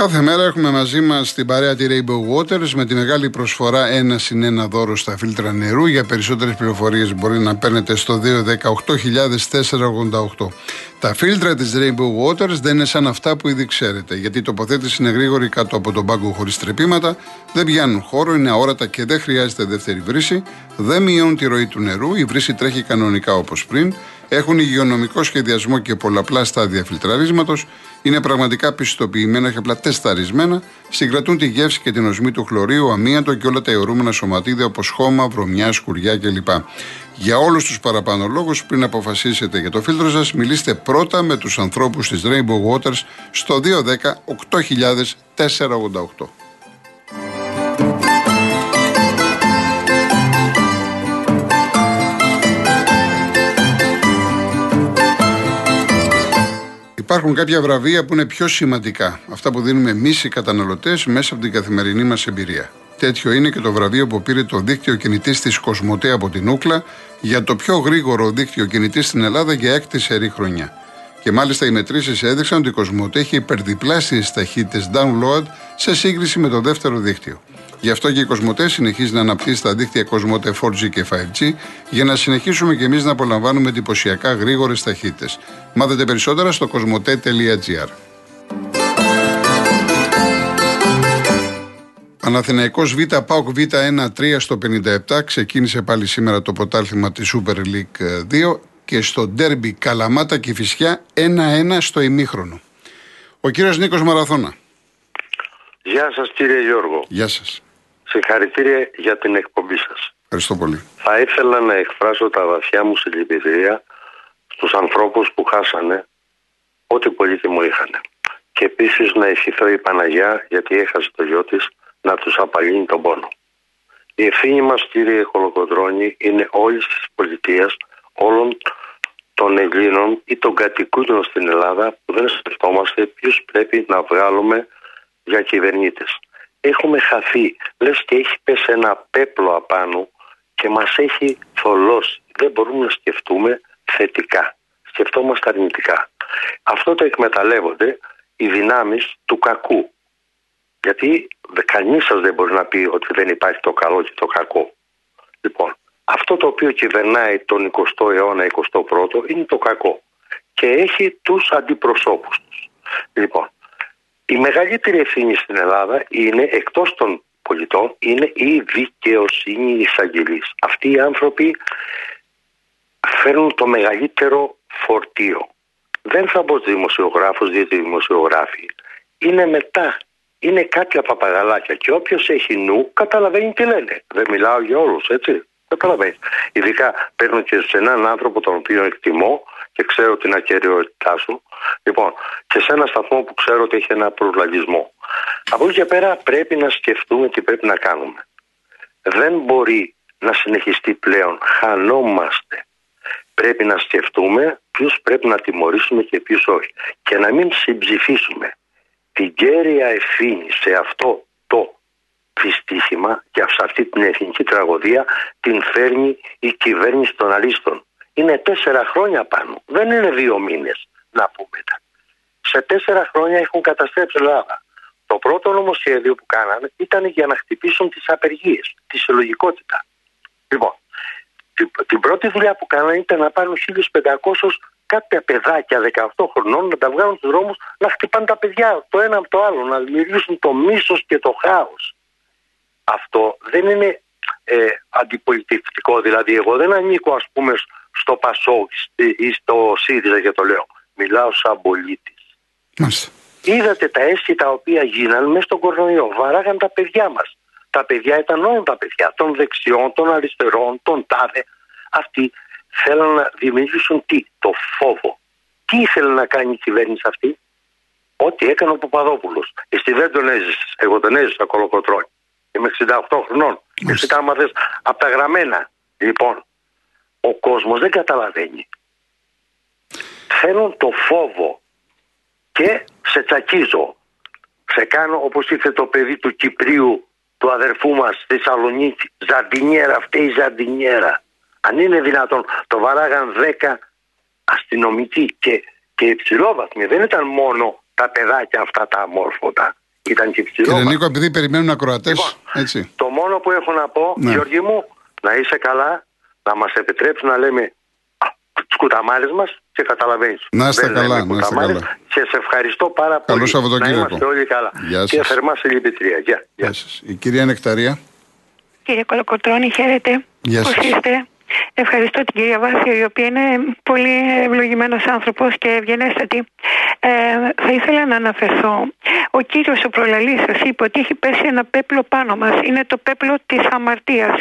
Κάθε μέρα έχουμε μαζί μας την παρέα τη Rainbow Waters με τη μεγάλη προσφορά 1 συν 1 δώρο στα φίλτρα νερού. Για περισσότερες πληροφορίες μπορεί να παίρνετε στο 218.488. Τα φίλτρα της Rainbow Waters δεν είναι σαν αυτά που ήδη ξέρετε, γιατί η τοποθέτηση είναι γρήγορη κάτω από τον πάγκο χωρίς τρεπήματα, δεν πιάνουν χώρο, είναι αόρατα και δεν χρειάζεται δεύτερη βρύση, δεν μειώνουν τη ροή του νερού, η βρύση τρέχει κανονικά όπως πριν, έχουν υγειονομικό σχεδιασμό και πολλαπλά στάδια φιλτραρίσματος, είναι πραγματικά πιστοποιημένα και απλά τεσταρισμένα, συγκρατούν τη γεύση και την οσμή του χλωρίου, αμύαντο και όλα τα αιωρούμενα σωματίδια όπως χώμα, βρωμιά, σκουριά κλπ. Για όλους τους παραπάνω λόγου, πριν αποφασίσετε για το φίλτρο σας, μιλήστε πρώτα με τους ανθρώπους της Rainbow Waters στο 210 8000 488. Υπάρχουν κάποια βραβεία που είναι πιο σημαντικά. Αυτά που δίνουμε εμείς οι καταναλωτές μέσα από την καθημερινή μας εμπειρία. Τέτοιο είναι και το βραβείο που πήρε το δίκτυο κινητής της Κοσμοτέ από την Ούκλα για το πιο γρήγορο δίκτυο κινητής στην Ελλάδα για έκτη σερή χρονιά. Και μάλιστα οι μετρήσεις έδειξαν ότι η Κοσμοτέ έχει υπερδιπλάσιε ταχύτητες download σε σύγκριση με το δεύτερο δίκτυο. Γι' αυτό και η Κοσμοτέ συνεχίζει να αναπτύσσει τα δίκτυα Κοσμοτέ 4G και 5G για να συνεχίσουμε και εμείς να απολαμβάνουμε εντυπωσιακά γρήγορες ταχύτητες. Μάθετε περισσότερα στο κοσμοτέ.gr. Παναθηναϊκός Β, ΠΑΟΚ Β 1-3 στο 57 ξεκίνησε πάλι σήμερα το πρωτάθλημα της Super League 2 και στο ντέρμπι Καλαμάτα και Φυσιά 1-1 στο ημίχρονο. Ο κύριος Νίκος Μαραθώνα. Γεια σας κύριε Γιώργο. Γεια σας. Συγχαρητήρια για την εκπομπή σας. Ευχαριστώ πολύ. Θα ήθελα να εκφράσω τα βαθιά μου συλληπιτήρια στους ανθρώπους που χάσανε ό,τι πολύτιμο είχαν. Και επίσης να ευχηθώ η Παναγιά γιατί έχασε το γιο της να τους απαλύνει τον πόνο. Η ευθύνη μας κύριε Χολοκοντρώνη είναι όλης της πολιτείας, όλων των Ελλήνων ή των κατοικούντων στην Ελλάδα που δεν σκεφτόμαστε ποιους πρέπει να βγάλουμε για κυβερνήτες. Έχουμε χαθεί, λες και έχει πέσει ένα πέπλο απάνω και μας έχει θολώσει. Δεν μπορούμε να σκεφτούμε θετικά. Σκεφτόμαστε αρνητικά. Αυτό το εκμεταλλεύονται οι δυνάμεις του κακού. Γιατί κανείς σας δεν μπορεί να πει ότι δεν υπάρχει το καλό και το κακό. Λοιπόν, αυτό το οποίο κυβερνάει τον 20ο αιώνα, 21ο είναι το κακό. Και έχει τους αντιπροσώπους τους. Λοιπόν, η μεγαλύτερη ευθύνη στην Ελλάδα είναι εκτός των πολιτών είναι η δικαιοσύνη εισαγγελής. Αυτοί οι άνθρωποι φέρνουν το μεγαλύτερο φορτίο. Δεν θα πω δημοσιογράφος, διότι οι δημοσιογράφοι είναι μετά. Είναι κάποια παπαγαλάκια και όποιος έχει νου καταλαβαίνει τι λένε. Δεν μιλάω για όλους, έτσι. Καταλαβαίνεις. Ειδικά παίρνω και σε έναν άνθρωπο τον οποίο εκτιμώ και ξέρω την ακαιρεότητά σου. Λοιπόν, και σε ένα σταθμό που ξέρω ότι έχει ένα προλαγισμό. Από εκεί και πέρα πρέπει να σκεφτούμε τι πρέπει να κάνουμε. Δεν μπορεί να συνεχιστεί πλέον. Χανόμαστε. Πρέπει να σκεφτούμε ποιους πρέπει να τιμωρήσουμε και ποιους όχι. Και να μην συμψηφίσουμε την κέρια ευθύνη σε αυτό το δυστύχημα και σε αυτή την εθνική τραγωδία την φέρνει η κυβέρνηση των αλίστων είναι τέσσερα χρόνια πάνω. Δεν είναι δύο μήνες να πούμε. Σε τέσσερα χρόνια έχουν καταστρέψει Ελλάδα. Το πρώτο νομοσχέδιο που κάνανε ήταν για να χτυπήσουν τις απεργίες, τη συλλογικότητα. Λοιπόν, την πρώτη δουλειά που κάνανε ήταν να πάρουν 1500 κάποια παιδάκια 18 χρονών να τα βγάλουν στους δρόμους να χτυπάνε τα παιδιά το ένα από το άλλο, να δημιουργήσουν το μίσος και το χάος. Αυτό δεν είναι ε, αντιπολιτευτικό. Δηλαδή, εγώ δεν ανήκω, ας πούμε, στο Πασόκ ή στο ΣΥΡΙΖΑ και το λέω. Μιλάω σαν πολίτης. Είδατε τα αίσθη τα οποία γίνανε μέσα στον κορονοϊό. Βαράγαν τα παιδιά μας. Τα παιδιά ήταν όλα τα παιδιά. Των δεξιών, των αριστερών, των τάδε. Αυτοί θέλουν να δημιουργήσουν τι, το φόβο. Τι ήθελε να κάνει η κυβέρνηση αυτή, Ό,τι έκανε ο Παπαδόπουλος. Εσύ δεν τον έζησες. Εγώ τον έζησα κολοκοτρόνη. Είμαι 68 χρονών. Εσύ τα από τα γραμμένα. Λοιπόν, ο κόσμος δεν καταλαβαίνει. Θέλουν το φόβο και σε τσακίζω. Σε κάνω όπως ήρθε το παιδί του Κυπρίου του αδερφού μας στη Θεσσαλονίκη. Ζαντινιέρα, αυτή η Ζαντινιέρα. Αν είναι δυνατόν, το βαράγαν 10 αστυνομικοί και, και υψηλόβαθμοι. Δεν ήταν μόνο τα παιδάκια αυτά τα αμόρφωτα. ήταν και ψηλό. Κύριε Νίκο, επειδή περιμένουν ακροατές. Λοιπόν, έτσι. Το μόνο που έχω να πω, Ναι. Γιώργη μου, να είσαι καλά, να μας επιτρέψει να λέμε του κουταμάρε μας και καταλαβαίνεις. Να είστε καλά, να είστε καλά. Και σε ευχαριστώ πάρα Καλό πολύ. Σαββατοκύριακο. Να είμαστε όλοι καλά. Γεια και σας. θερμά συλληπιτήρια. Γεια. Γεια. Γεια σας. Η κυρία Νεκταρία. Κύριε Κολοκοτρώνη, χαίρετε. Γεια Πώς σας. είστε; Ευχαριστώ την κυρία Βάσια, η οποία είναι πολύ ευλογημένος άνθρωπος και ευγενέστατη. Ε, θα ήθελα να αναφερθώ. Ο κύριος ο προλαλής σας είπε ότι έχει πέσει ένα πέπλο πάνω μας. Είναι το πέπλο της αμαρτίας.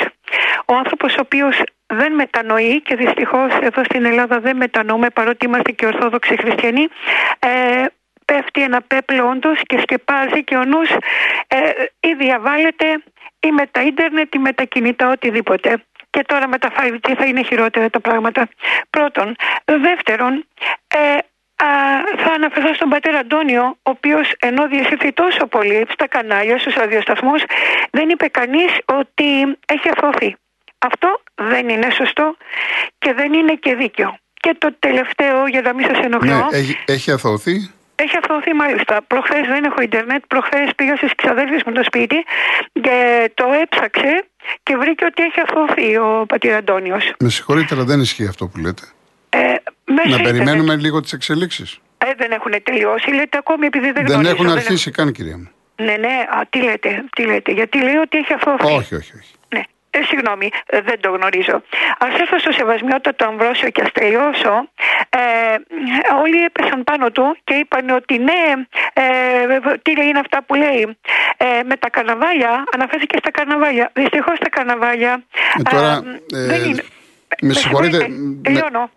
Ο άνθρωπος ο οποίος δεν μετανοεί και δυστυχώς εδώ στην Ελλάδα δεν μετανοούμε παρότι είμαστε και Ορθόδοξοι Χριστιανοί. Ε, πέφτει ένα πέπλο όντως και σκεπάζει και ο νους ε, ή διαβάλλεται ή με τα ίντερνετ ή με τα κινητά οτιδήποτε. Και τώρα με τα 5G θα είναι χειρότερα τα πράγματα. Πρώτον. Δεύτερον, ε, α, θα αναφερθώ στον πατέρα Αντώνιο, ο οποίος ενώ διασύρθη τόσο πολύ στα κανάλια, στους ραδιοσταθμούς, δεν είπε κανείς ότι έχει αθώθει. Αυτό δεν είναι σωστό και δεν είναι και δίκαιο. Και το τελευταίο, για να μην σας ενοχλώ. Ναι, έχει, έχει αθωωθεί. Έχει αθωωωθεί μάλιστα. Προχθές δεν έχω Ιντερνετ. Προχθές πήγα στις ξαδέρφε μου το σπίτι και το έψαξε και βρήκε ότι έχει αθωωωθεί ο πατήρ Αντώνιος. Με συγχωρείτε, αλλά δεν ισχύει αυτό που λέτε. Ε, μέσω Να ίντερνετ. περιμένουμε λίγο τις εξελίξεις. Ε, δεν έχουν τελειώσει. Λέτε ακόμη επειδή δεν, Δεν γνωρίζω. έχουν δεν αρχίσει καν, κυρία μου. Ναι, ναι. Α, τι λέτε, τι λέτε. Γιατί λέει ότι έχει αθωωωθεί. Όχι, όχι, όχι. Ναι. Ε, συγγνώμη, ε, δεν το γνωρίζω. Α έρθω στο σεβασμιότατο Αμβρόσιο και α τελειώσω. Ε, όλοι έπεσαν πάνω του και είπαν ότι ναι, ε, τι λέει είναι αυτά που λέει. Ε, με τα καρναβάλια, αναφέρθηκε στα καρναβάλια. Δυστυχώς τα καρναβάλια. Ε, τώρα, ε, ε, δεν είναι. με συγχωρείτε, ναι. Τελειώνω.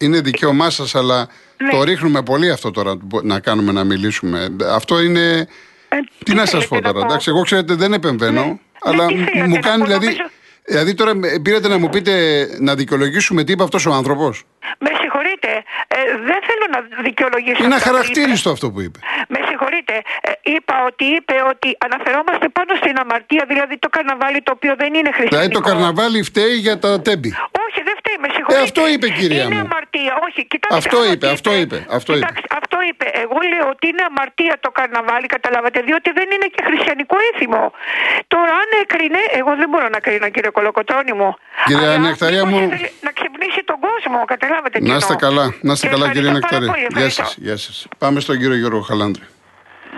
Είναι δικαίωμά σας, αλλά Ναι. το ρίχνουμε πολύ αυτό τώρα να κάνουμε να μιλήσουμε. Αυτό είναι. Ε, Τι να σας θέλετε πω τώρα, πω; εντάξει, εγώ ξέρετε δεν επεμβαίνω, Ναι. αλλά Ναι, τι θέλετε μου να κάνει πω, δηλαδή. νομίζω- Δηλαδή τώρα με- πήρατε να μου πείτε να δικαιολογήσουμε τι είπε αυτός ο άνθρωπος. Με συγχωρείτε, ε, δεν θέλω να δικαιολογήσω. Είναι αυτά που είπε. αχαρακτήριστο αυτό που είπε. Με συγχωρείτε, ε, είπα ότι είπε ότι αναφερόμαστε πάνω στην αμαρτία, δηλαδή το καρναβάλι το οποίο δεν είναι χριστιανικό. Δηλαδή το καρναβάλι φταίει για τα τέμπη. Όχι, δεν φταίει, με συγχωρείτε. Ε, αυτό είπε, κυρία είναι μου. αμαρτία, όχι, κοιτάξτε. Αυτό άκουσα είπε, τι αυτό είπε, αυτό είπε. Κοιτάξτε, αυτό είπε. Εγώ λέω ότι είναι αμαρτία το καρναβάλι, καταλάβατε, διότι δεν είναι και χριστιανικό έθιμο. Τώρα, αν έκρινε, εγώ δεν μπορώ να κρίνω, κύριε Κολοκοτρόνη μου. Κυρία Αλλά Νεκταρία μήπως μου- ήθελε Να ξυπνήσει τον κόσμο, καταλάβατε τι Να είστε εννοώ. καλά, να είστε Και καλά κύριε ευχαριστώ πάρα Νεκταρία. πολύ, Γεια ευχαριστώ. σας, γεια σας. Πάμε στον κύριο Γιώργο Χαλάνδρη.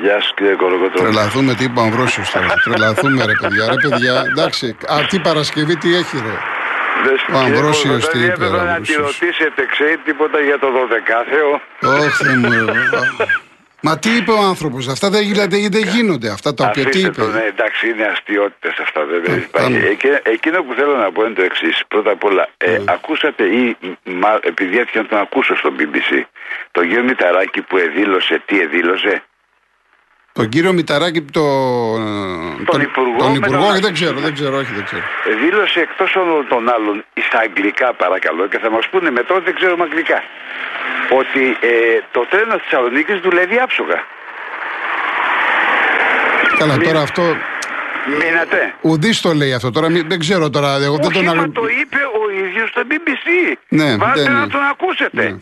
Γεια σου κύριε Κολοκοτρώνη. Τρελαθούμε τι είπε ο Αμβρόσιος τώρα. Τρελαθούμε ρε παιδιά. Ρε παιδιά, εντάξει. Αυτή η Παρασκευή τι έχει ρε. Δεν Ο Αμβρόσιος τι είπε, Έπρεπε ο να τη Αμβρόσιος. ρωτήσετε, ξέρει τίποτα για το 12 Όχι μου. ρε. Μα τι είπε ο άνθρωπος, αυτά δεν, δηλαδή, δεν γίνονται αυτά τα οποία τι Αφήστε είπε. το, ναι, εντάξει, είναι αστείωτες αυτά, δεν, δεν Ε, υπάρχει. πάμε. Εκέ- εκείνο που θέλω να πω είναι το εξής. Πρώτα απ' όλα, ε, Ναι. ακούσατε ή, μα, επειδή έτυχε να τον ακούσω στο BBC, τον κύριο Μηταράκη που εδήλωσε, τι εδήλωσε; Τον κύριο Μηταράκη, το, Τον Υπουργό τον με Υπουργό, τον όχι, δεν Άκη. ξέρω, δεν ξέρω, όχι, δεν ξέρω. δήλωσε εκτός όλων των άλλων στα αγγλικά παρακαλώ και θα μας πούνε μετά ότι δεν ξέρουμε αγγλικά ότι ε, το τρένο της Θεσσαλονίκης δουλεύει άψογα. Καλά, Μη- τώρα αυτό. Μείνατε. Ουδής το λέει αυτό. Τώρα μην- δεν ξέρω τώρα. Εγώ δεν Όχι, τον μα αγ- το είπε ο ίδιος στο BBC. Ναι, Βάτε δεν- να τον ακούσετε. Ναι.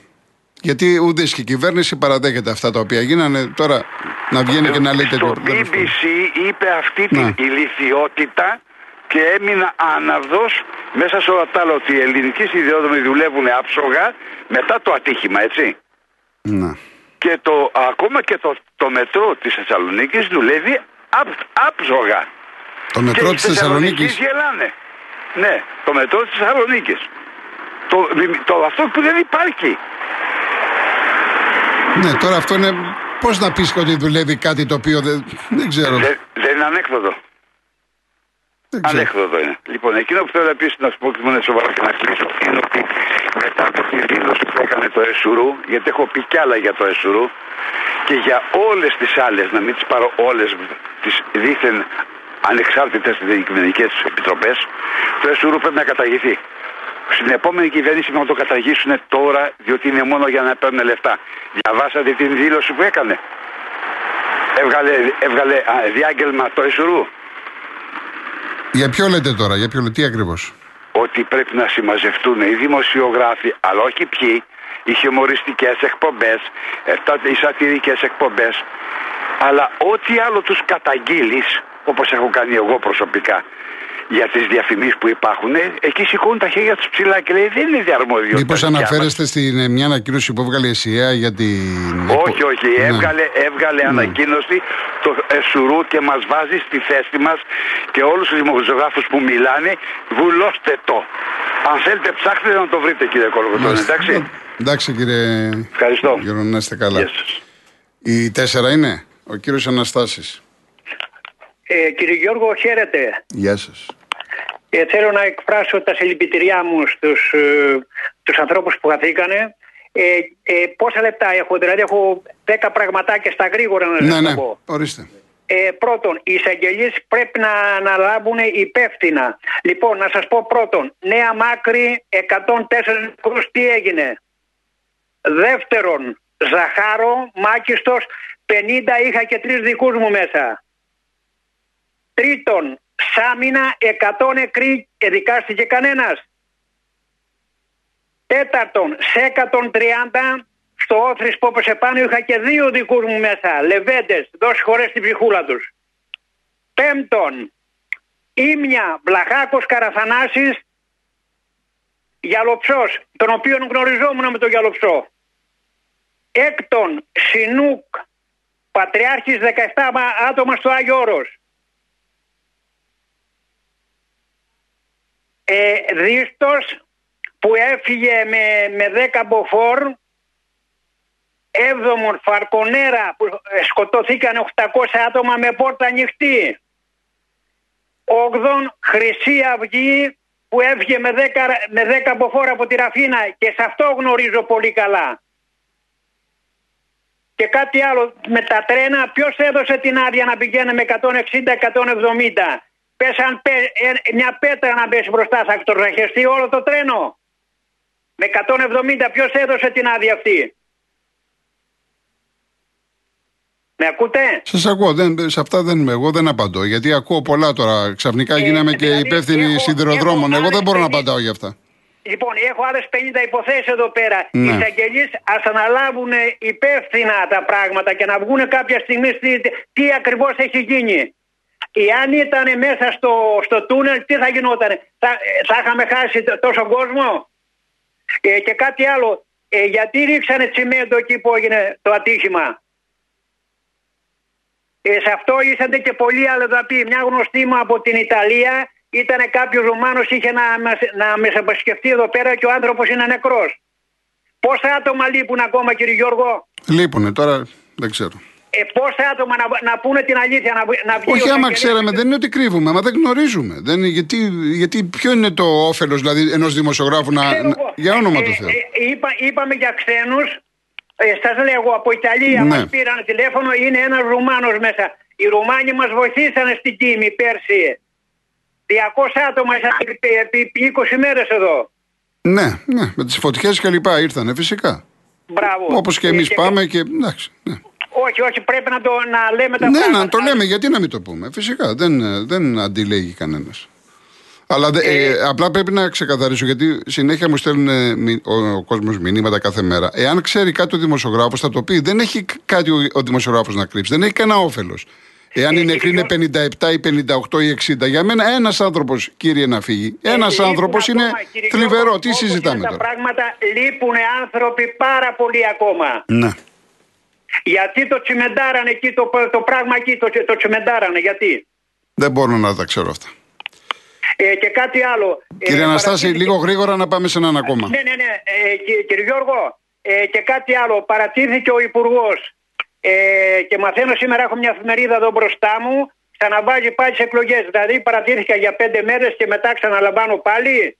Γιατί ούτε και η κυβέρνηση παραδέχεται αυτά τα οποία γίνανε. Τώρα να βγαίνει και να λέει τέτοιο. Στο τέλος πάντων. BBC είπε αυτή την Ναι. ηλικιότητα και έμεινα άναυδος μέσα σε όλα τα άλλα ότι οι ελληνικοί σιδηρόδρομοι δουλεύουν άψογα μετά το ατύχημα, έτσι. Να. Και το, ακόμα και το, το μετρό της Θεσσαλονίκης δουλεύει απ, άψογα. Το μετρό και της οι Θεσσαλονίκη. Θεσσαλονικείς γελάνε. Ναι, το μετρό της Θεσσαλονίκης. Το, το, αυτό που δεν υπάρχει. Ναι, τώρα αυτό είναι. Πώς να πεις ότι δουλεύει κάτι το οποίο δεν, δεν ξέρω. Δεν, δεν είναι ανέκδοτο. Δεν ξέρω. Ανέκδοτο είναι. Λοιπόν, εκείνο που θέλω επίση να σου πω και μου είναι σοβαρό και να κλείσω είναι ότι μετά από τη δήλωση που έκανε το ΕΣΟΥΡΟΥ, γιατί έχω πει κι άλλα για το ΕΣΟΥΡΟΥ και για όλες τις άλλες, να μην τις πάρω όλες τις δίθεν ανεξάρτητες δικημενικές επιτροπές, το ΕΣΟΥΡΟΥ πρέπει να καταργηθεί. Στην επόμενη κυβέρνηση να το καταργήσουν τώρα, διότι είναι μόνο για να παίρνουν λεφτά. Διαβάσατε την δήλωση που έκανε. Έβγαλε, έβγαλε α, διάγγελμα το ΕΣΟΥΡΟΥ. Για ποιο λέτε τώρα, για ποιο λέτε, τι ακριβώς; ότι πρέπει να συμμαζευτούν οι δημοσιογράφοι, αλλά όχι ποιοι, οι χιουμοριστικές εκπομπές, ε, οι σατυρικές εκπομπές, αλλά ό,τι άλλο τους καταγγείλεις, όπως έχω κάνει εγώ προσωπικά, για τις διαφημίσεις που υπάρχουν, εκεί σηκώνουν τα χέρια τους ψηλά και λέει δεν είναι διαρμοδιότητα. Μήπως αναφέρεστε στην ε, μια ανακοίνωση που έβγαλε η ΣΥΑ για την. Όχι, όχι. Ναι. Έβγαλε, έβγαλε ναι. ανακοίνωση το Εσουρού και μας βάζει στη θέση μας και όλους τους δημοσιογράφους που μιλάνε, βουλώστε το. Αν θέλετε, ψάχτε να το βρείτε, κύριε Κολοκοτώνη. Εντάξει. Εντάξει, κύριε. Ευχαριστώ. Γερον, να είστε καλά. Η τέσσερα είναι ο κύριος Αναστάσης. Ε, κύριε Γιώργο, χαίρετε. Γεια σας. Ε, θέλω να εκφράσω τα συλληπιτηριά μου στους, ε, τους ανθρώπους που χαθήκανε. Ε, ε, πόσα λεπτά έχω, δηλαδή έχω 10 πραγματάκια στα γρήγορα να ναι, ναι, πω. ορίστε. Ε, πρώτον, οι εισαγγελείς πρέπει να αναλάβουν υπεύθυνα. Λοιπόν, να σας πω πρώτον, Νέα Μάκρη 104 νεκρούς τι έγινε; Δεύτερον, Ζαχάρο, Μάκιστος, 50 είχα και τρεις δικούς μου μέσα. Τρίτον, Σάμινα 100 νεκροί εδικάστηκε κανένας. Τέταρτον, σε 130 στο όθρις που όπως επάνω είχα και δύο δικούς μου μέσα, λεβέντες, δώσει χωρές στην ψυχούλα τους. Πέμπτον, Ήμια Βλαχάκος Καραθανάσης, Γιαλοψός, τον οποίο γνωριζόμουν με τον Γιαλοψό. Έκτον, Σινούκ, Πατριάρχης 17 άτομα στο Άγιο Όρος. Ε, Δίστος που έφυγε με, με 10 μποφόρ έβδομον Φαρκονέρα που ε, σκοτωθήκαν 800 άτομα με πόρτα ανοιχτή. Όγδον Χρυσή Αυγή που έφυγε με 10, με 10 μποφόρ από τη Ραφίνα. Και σε αυτό γνωρίζω πολύ καλά. Και κάτι άλλο με τα τρένα ποιος έδωσε την άδεια να πηγαίνει με 160-170 πέσαν ε, μια πέτρα να πέσει μπροστά θα εκτορραχιστεί όλο το τρένο. Με 170 ποιος έδωσε την άδεια αυτή; Με ακούτε; Σας ακούω. Δεν, σε αυτά δεν, εγώ δεν απαντώ. Γιατί ακούω πολλά τώρα. Ξαφνικά ε, γίναμε και δηλαδή υπεύθυνοι σιδηροδρόμων. Εγώ δεν μπορώ να απαντάω για αυτά. Λοιπόν, έχω άλλες 50 υποθέσεις εδώ πέρα. Ναι. Οι εισαγγελείς ας αναλάβουν υπεύθυνα τα πράγματα και να βγουν κάποια στιγμή τι, τι ακριβώς έχει γίνει. Εάν ήταν μέσα στο, στο τούνελ, τι θα γινόταν, θα, θα είχαμε χάσει τόσο κόσμο; Ε, και κάτι άλλο, ε, γιατί ρίξανε τσιμέντο εκεί που έγινε το ατύχημα; Ε, σε αυτό ήσαν και πολλοί αλλοδαποί. Μια γνωστή μου από την Ιταλία ήταν κάποιος Ρουμάνος είχε να, να με επισκεφτεί εδώ πέρα και ο άνθρωπος είναι νεκρός. Πόσα άτομα λείπουν ακόμα, κύριε Γιώργο; Λείπουνε, τώρα δεν ξέρω ε, πόσα άτομα να, να πούνε την αλήθεια, να, να βγει Όχι, άμα ξέραμε, δεν είναι ότι κρύβουμε, αλλά δεν γνωρίζουμε. Δεν γιατί, γιατί ποιο είναι το όφελος δηλαδή, ενός δημοσιογράφου να. να για όνομα του ε, Θεού. Ε, είπα, είπαμε για ξένους. Ε, Σας λέγω από Ιταλία ναι. μας πήραν τηλέφωνο, είναι ένας Ρουμάνος μέσα. Οι Ρουμάνοι μας βοηθήσανε στην Κίμη πέρσι. 200 άτομα επί 20 μέρες εδώ. Ναι, ναι, με τις φωτιές και λοιπά ήρθανε φυσικά. Όπως και εμείς πάμε και. Εντάξει, ναι. Όχι, όχι, πρέπει να το να λέμε τα Ναι, να το λέμε, γιατί να μην το πούμε. Φυσικά, δεν, δεν αντιλέγει κανένας. Αλλά ε, ε, απλά πρέπει να ξεκαθαρίσω, γιατί συνέχεια μου στέλνουν ο, ο κόσμος μηνύματα κάθε μέρα. Εάν ξέρει κάτι ο δημοσιογράφος, θα το πει. Δεν έχει κάτι ο, ο δημοσιογράφος να κρύψει. Δεν έχει κανένα όφελος. Εάν ε, είναι είναι 57 ή 58 ή 60, για μένα ένας άνθρωπος, κύριε, να φύγει. Ένας ε, άνθρωπος είναι θλιβερό. Τι συζητάμε τώρα; Τα πράγματα λείπουν άνθρωποι πάρα πολύ ακόμα. Ναι. Γιατί το τσιμεντάρανε εκεί, το, το πράγμα εκεί, το, το τσιμεντάρανε, γιατί; Δεν μπορώ να τα ξέρω αυτά. Ε, και κάτι άλλο. Ε, κύριε ε, Αναστάση, λίγο γρήγορα να πάμε σε έναν ακόμα. Ναι, ναι, ναι. Ε, κύριε Γιώργο, ε, και κάτι άλλο. Παρατήθηκε ο Υπουργός ε, και μαθαίνω σήμερα, έχω μια εφημερίδα εδώ μπροστά μου, ξαναβάζει πάλι τι εκλογές. Δηλαδή παρατήρηθηκα για πέντε μέρες και μετά ξαναλαμβάνω πάλι.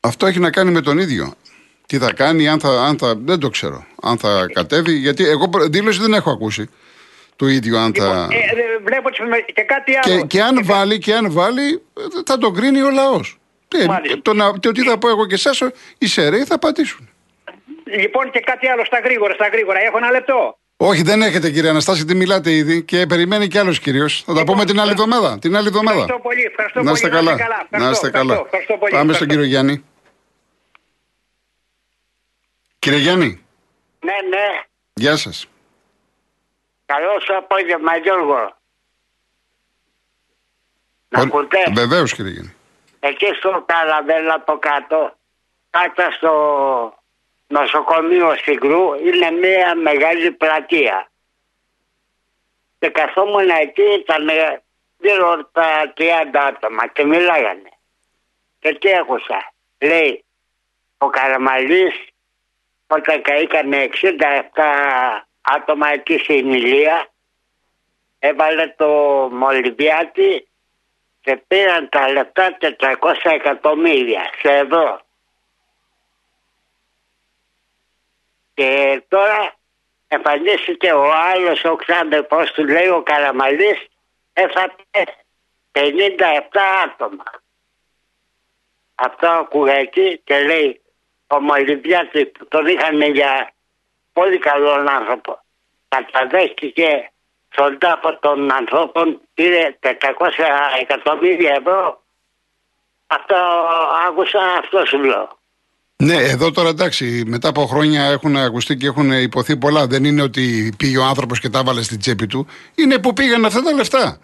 Αυτό έχει να κάνει με τον ίδιο. Τι θα κάνει, αν θα, αν θα, δεν το ξέρω. Αν θα κατέβει, γιατί εγώ δήλωση δεν έχω ακούσει το ίδιο αν θα. Λοιπόν, ε, βλέπω και κάτι άλλο. Και, και αν και βάλει, και αν βάλει, θα το κρίνει ο λαός. Ε, το, να, το τι θα πω εγώ και εσάς, οι ΣΕΡΕΙ θα πατήσουν. Λοιπόν, και κάτι άλλο στα γρήγορα, στα γρήγορα. Έχω ένα λεπτό. Όχι, δεν έχετε κύριε Αναστάση, τι μιλάτε ήδη και περιμένει κι άλλος κύριος. Θα τα λοιπόν, πούμε την άλλη εβδομάδα. Την άλλη εβδομάδα. Ευχαριστώ πολύ. Ευχαριστώ να είστε πολύ, καλά. Να είστε καλά. Πάμε στον κύριο Γιάννη. Κύριε Γιάννη. Ναι, ναι. Γεια σας. Καλό σου απόγευμα, Γιώργο. Να ακούτε; Βεβαίως κύριε Γιάννη. Εκεί στο Καραβέλα από κάτω, κάτω στο νοσοκομείο Συγκρού, είναι μια μεγάλη πλατεία. Και καθόμουν εκεί, ήταν γύρω τα 30 άτομα και μιλάγανε. Και τι άκουσα. Λέει, ο Καραμαλής όταν καήκανε 67 άτομα εκεί στην Ηλία έβαλε το Μολυμπιάτι και πήραν τα λεπτά 400 εκατομμύρια σε ευρώ. Και τώρα εμφανίστηκε ο άλλος ο ξάδερφος του λέει ο Καραμαλής έφατε 57 άτομα. Αυτό ακούγα εκεί και λέει ο Μολυμπιάτη που τον είχαν για πολύ καλό άνθρωπο. Καταδέχτηκε στον τάφο των ανθρώπων πήρε 400 εκατομμύρια ευρώ. Αυτό άκουσα, αυτός σου λέω. Ναι, εδώ τώρα εντάξει, μετά από χρόνια έχουν ακουστεί και έχουν υποθεί πολλά. Δεν είναι ότι πήγε ο άνθρωπος και τα έβαλε στην τσέπη του. Είναι που πήγαν αυτά τα λεφτά.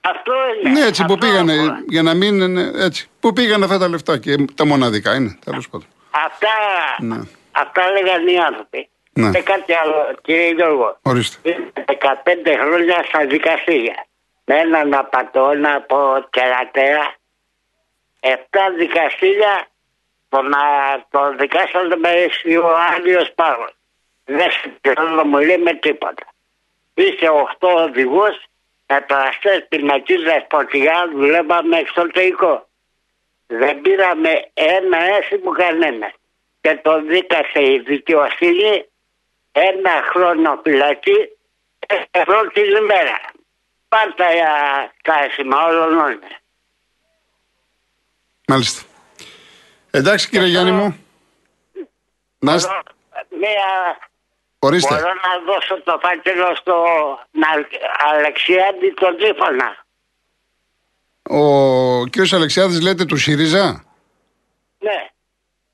Αυτό είναι. Ναι, έτσι αυτό που πήγανε. Για να μην είναι έτσι. Που πήγαν αυτά τα λεφτά και τα μοναδικά είναι, τέλος πάντων. Αυτά, Ναι. αυτά λέγανε οι άνθρωποι. Ναι. Και κάτι άλλο, κύριε Γιώργο. Ορίστε. Είμαι 15 χρόνια στα δικαστήρια. Με έναν απατώνα από κερατέα. Εφτά δικαστήρια τον, α- τον δικάσανε με Ιωάννιος Πάγος. Δεν σε μου λέει με τίποτα. Είσαι 8 οδηγούς, μετραστές πινακίδες Πορτιγάλ, δουλεύαμε εξωτερικό. Δεν πήραμε ένα έθιμο κανένα. Και τον δίκασε η δικαιοσύνη ένα χρόνο φυλακή, ευρώ την ημέρα. Πάντα για κάσιμα όλων όλων. Μάλιστα. Εντάξει κύριε Γιάννη μου. Να είστε- Μία Ορίστε. Μπορώ να δώσω το φάκελο στο Να- Αλεξιάδη τον Τρίφωνα. Ο κύριος Αλεξιάδης λέτε του ΣΥΡΙΖΑ; Ναι.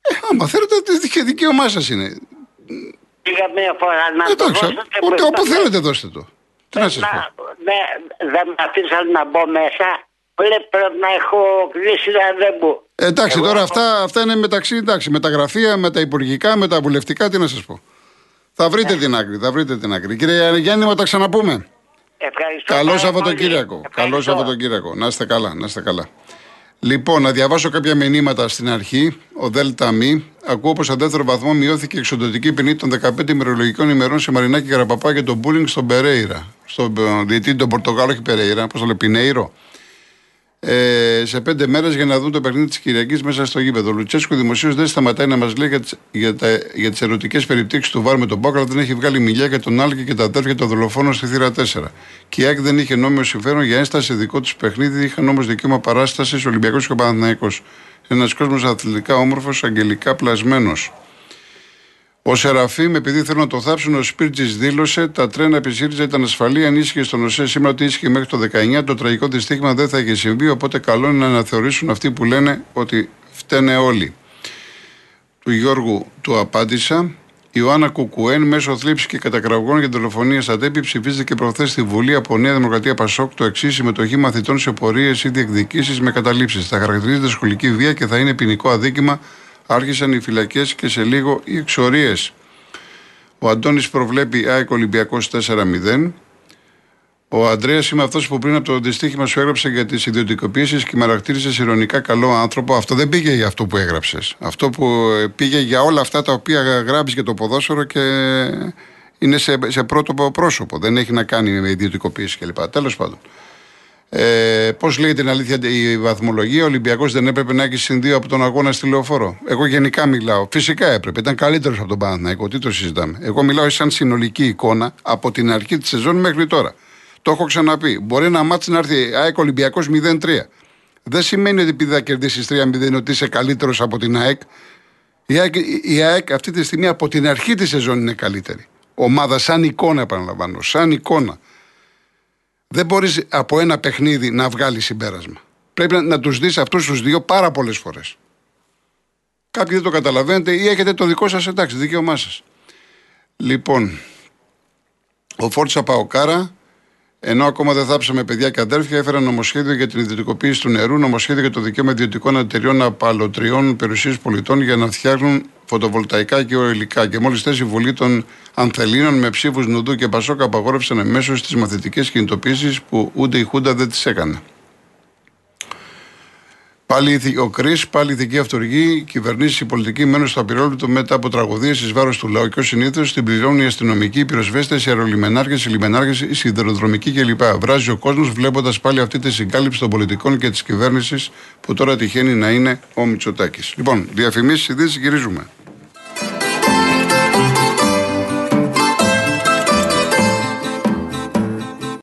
Ε, άμα θέλετε, δικαι- δικαίωμά σας είναι. Πήγα μία φορά να το Εντάξει, δώσω. και ό,τι- μετά- όπου θέλετε δώστε το. Τι να σας πω. Να- Ναι, δεν με αφήσαν να μπω μέσα. Λέει πρέπει να έχω κλείσει ραντεβού. Ε, Εντάξει, Εγώ τώρα έχω- αυτά, αυτά είναι μεταξύ, εντάξει, με τα γραφεία, με τα υπουργικά, με τα βουλευτικά, τι να σας πω. Θα βρείτε Ναι. την άκρη, θα βρείτε την άκρη. Κύριε Γιάννη, μα τα ξαναπούμε. Ευχαριστώ. Καλό πάρα Σαββατοκύριακο. πολύ. Καλό Ευχαριστώ. Σαββατοκύριακο. Να είστε καλά, να είστε καλά. Λοιπόν, να διαβάσω κάποια μηνύματα στην αρχή. Ο ΔΕΛΤΑ ΜΗ. Ακούω πως σε δεύτερο βαθμό μειώθηκε η εξοδοτική ποινή των 15 ημερολογικών ημερών σε Μαρινάκη Καραπαπά και τον μπούλινγκ στον Περέιρα. Στον ε, διετή τον Πορτογάλο, όχι Περέιρα, πώς το λέει, Πινέιρο. Ε, σε πέντε μέρες για να δουν το παιχνίδι της Κυριακής μέσα στο γήπεδο. Ο Λουτσέσκο δημοσίως δεν σταματάει να μας λέει για, τις- για, τα, για τις ερωτικές περιπτώσει του Βάρ με τον Μπόκρα. Δεν έχει βγάλει μιλιά για τον Άλκη και τα αδέρφια των δολοφόνων στη θύρα 4. Και η ΑΕΚ δεν είχε νόμιμο συμφέρον για ένσταση σε δικό του παιχνίδι. Είχαν όμως δικαίωμα παράστασης Ολυμπιακός και ο Παναθυναϊκό. Ένας κόσμος αθλητικά όμορφος, αγγελικά πλασμένος. Ο Σεραφείμ, επειδή θέλουν να το θάψουν, ο Σπίρτζης δήλωσε τα τρένα επί ΣΥΡΙΖΑ ήταν ασφαλή. Αν ίσχυε στον ΟΣΕ σήμερα ότι ίσχυε μέχρι το 19, το τραγικό δυστύχημα δεν θα είχε συμβεί. Οπότε καλό είναι να αναθεωρήσουν αυτοί που λένε ότι φταίνε όλοι. Του Γιώργου του απάντησα. Η Ιωάννα Κουκουέν, μέσω θλίψης και κατακραυγών για δολοφονίας στα τέπη, ψηφίστηκε προχθές στη Βουλή από Νέα Δημοκρατία Πασόκ το εξής: συμμετοχή μαθητών σε πορείες ή διεκδικήσεις με καταλήψεις. Θα χαρακτηρίζεται σχολική βία και θα είναι ποινικό αδίκημα. Άρχισαν οι φυλακές και σε λίγο οι εξορίες. Ο Αντώνης προβλέπει ΑΕΚ Ολυμπιακός 4-0. Ο Αντρέα είμαι αυτός που πριν από το δυστύχημα σου έγραψε για τις ιδιωτικοποιήσει και με χαρακτήρισες ηρωνικά καλό άνθρωπο. Αυτό δεν πήγε για αυτό που έγραψες. Αυτό που ε, πήγε για όλα αυτά τα οποία γράψεις για το ποδόσφαιρο και είναι σε, σε πρώτο πρόσωπο. Δεν έχει να κάνει με ιδιωτικοποίηση κλπ. Τέλος πάντων. Ε, Πώς λέει την αλήθεια η βαθμολογία, ο Ολυμπιακός δεν έπρεπε να έχει συν δύο από τον αγώνα στη λεωφόρο. Εγώ γενικά μιλάω. Φυσικά έπρεπε. Ήταν καλύτερος από τον Παναθηναϊκό. Τι το συζητάμε. Εγώ μιλάω σαν συνολική εικόνα από την αρχή της σεζόν μέχρι τώρα. Το έχω ξαναπεί. Μπορεί ένα μάτι να έρθει ΑΕΚ Ολυμπιακός 0-3. Δεν σημαίνει ότι επειδή θα κερδίσει 3-0 ότι είσαι καλύτερος από την ΑΕΚ. Η ΑΕΚ, η ΑΕΚ αυτή τη στιγμή από την αρχή της σεζόν είναι καλύτερη. Ομάδα σαν εικόνα, επαναλαμβάνω. Σαν εικόνα. Δεν μπορείς από ένα παιχνίδι να βγάλεις συμπέρασμα. Πρέπει να, να τους δεις αυτούς τους δύο πάρα πολλές φορές. Κάποιοι δεν το καταλαβαίνετε ή έχετε το δικό σας εντάξει, δικαίωμά σας. Λοιπόν, ο Φόρτσα Παοκάρα, ενώ ακόμα δεν θάψαμε παιδιά και αδέρφια, έφεραν νομοσχέδιο για την ιδιωτικοποίηση του νερού, νομοσχέδιο για το δικαίωμα ιδιωτικών εταιριών απαλωτριών περιουσία πολιτών για να φτιάχνουν φωτοβολταϊκά και ορελικά. Και μόλις θέσει η Βουλή των Ανθελίνων με ψήφους Νουδού και Πασόκα απαγόρευσαν εμέσω τι μαθητικές κινητοποίησεις που ούτε η Χούντα δεν τις έκανε. Πάλι ο Κρι, πάλι ηθική αυτοργή, κυβερνήσει η πολιτική μένουν στο απειρόλυτο μετά από τραγωδίες εις βάρος του λαού και ως συνήθως την πληρώνουν οι αστυνομικοί, οι πυροσβέστες, οι αερολιμενάρχες, οι λιμενάρχες, οι σιδηροδρομικοί κλπ. Βράζει ο κόσμος βλέποντας πάλι αυτή τη συγκάλυψη των πολιτικών και της κυβέρνησης που τώρα τυχαίνει να είναι ο Μητσοτάκης. Λοιπόν, διαφημίσεις, ειδήσεις, γυρίζουμε.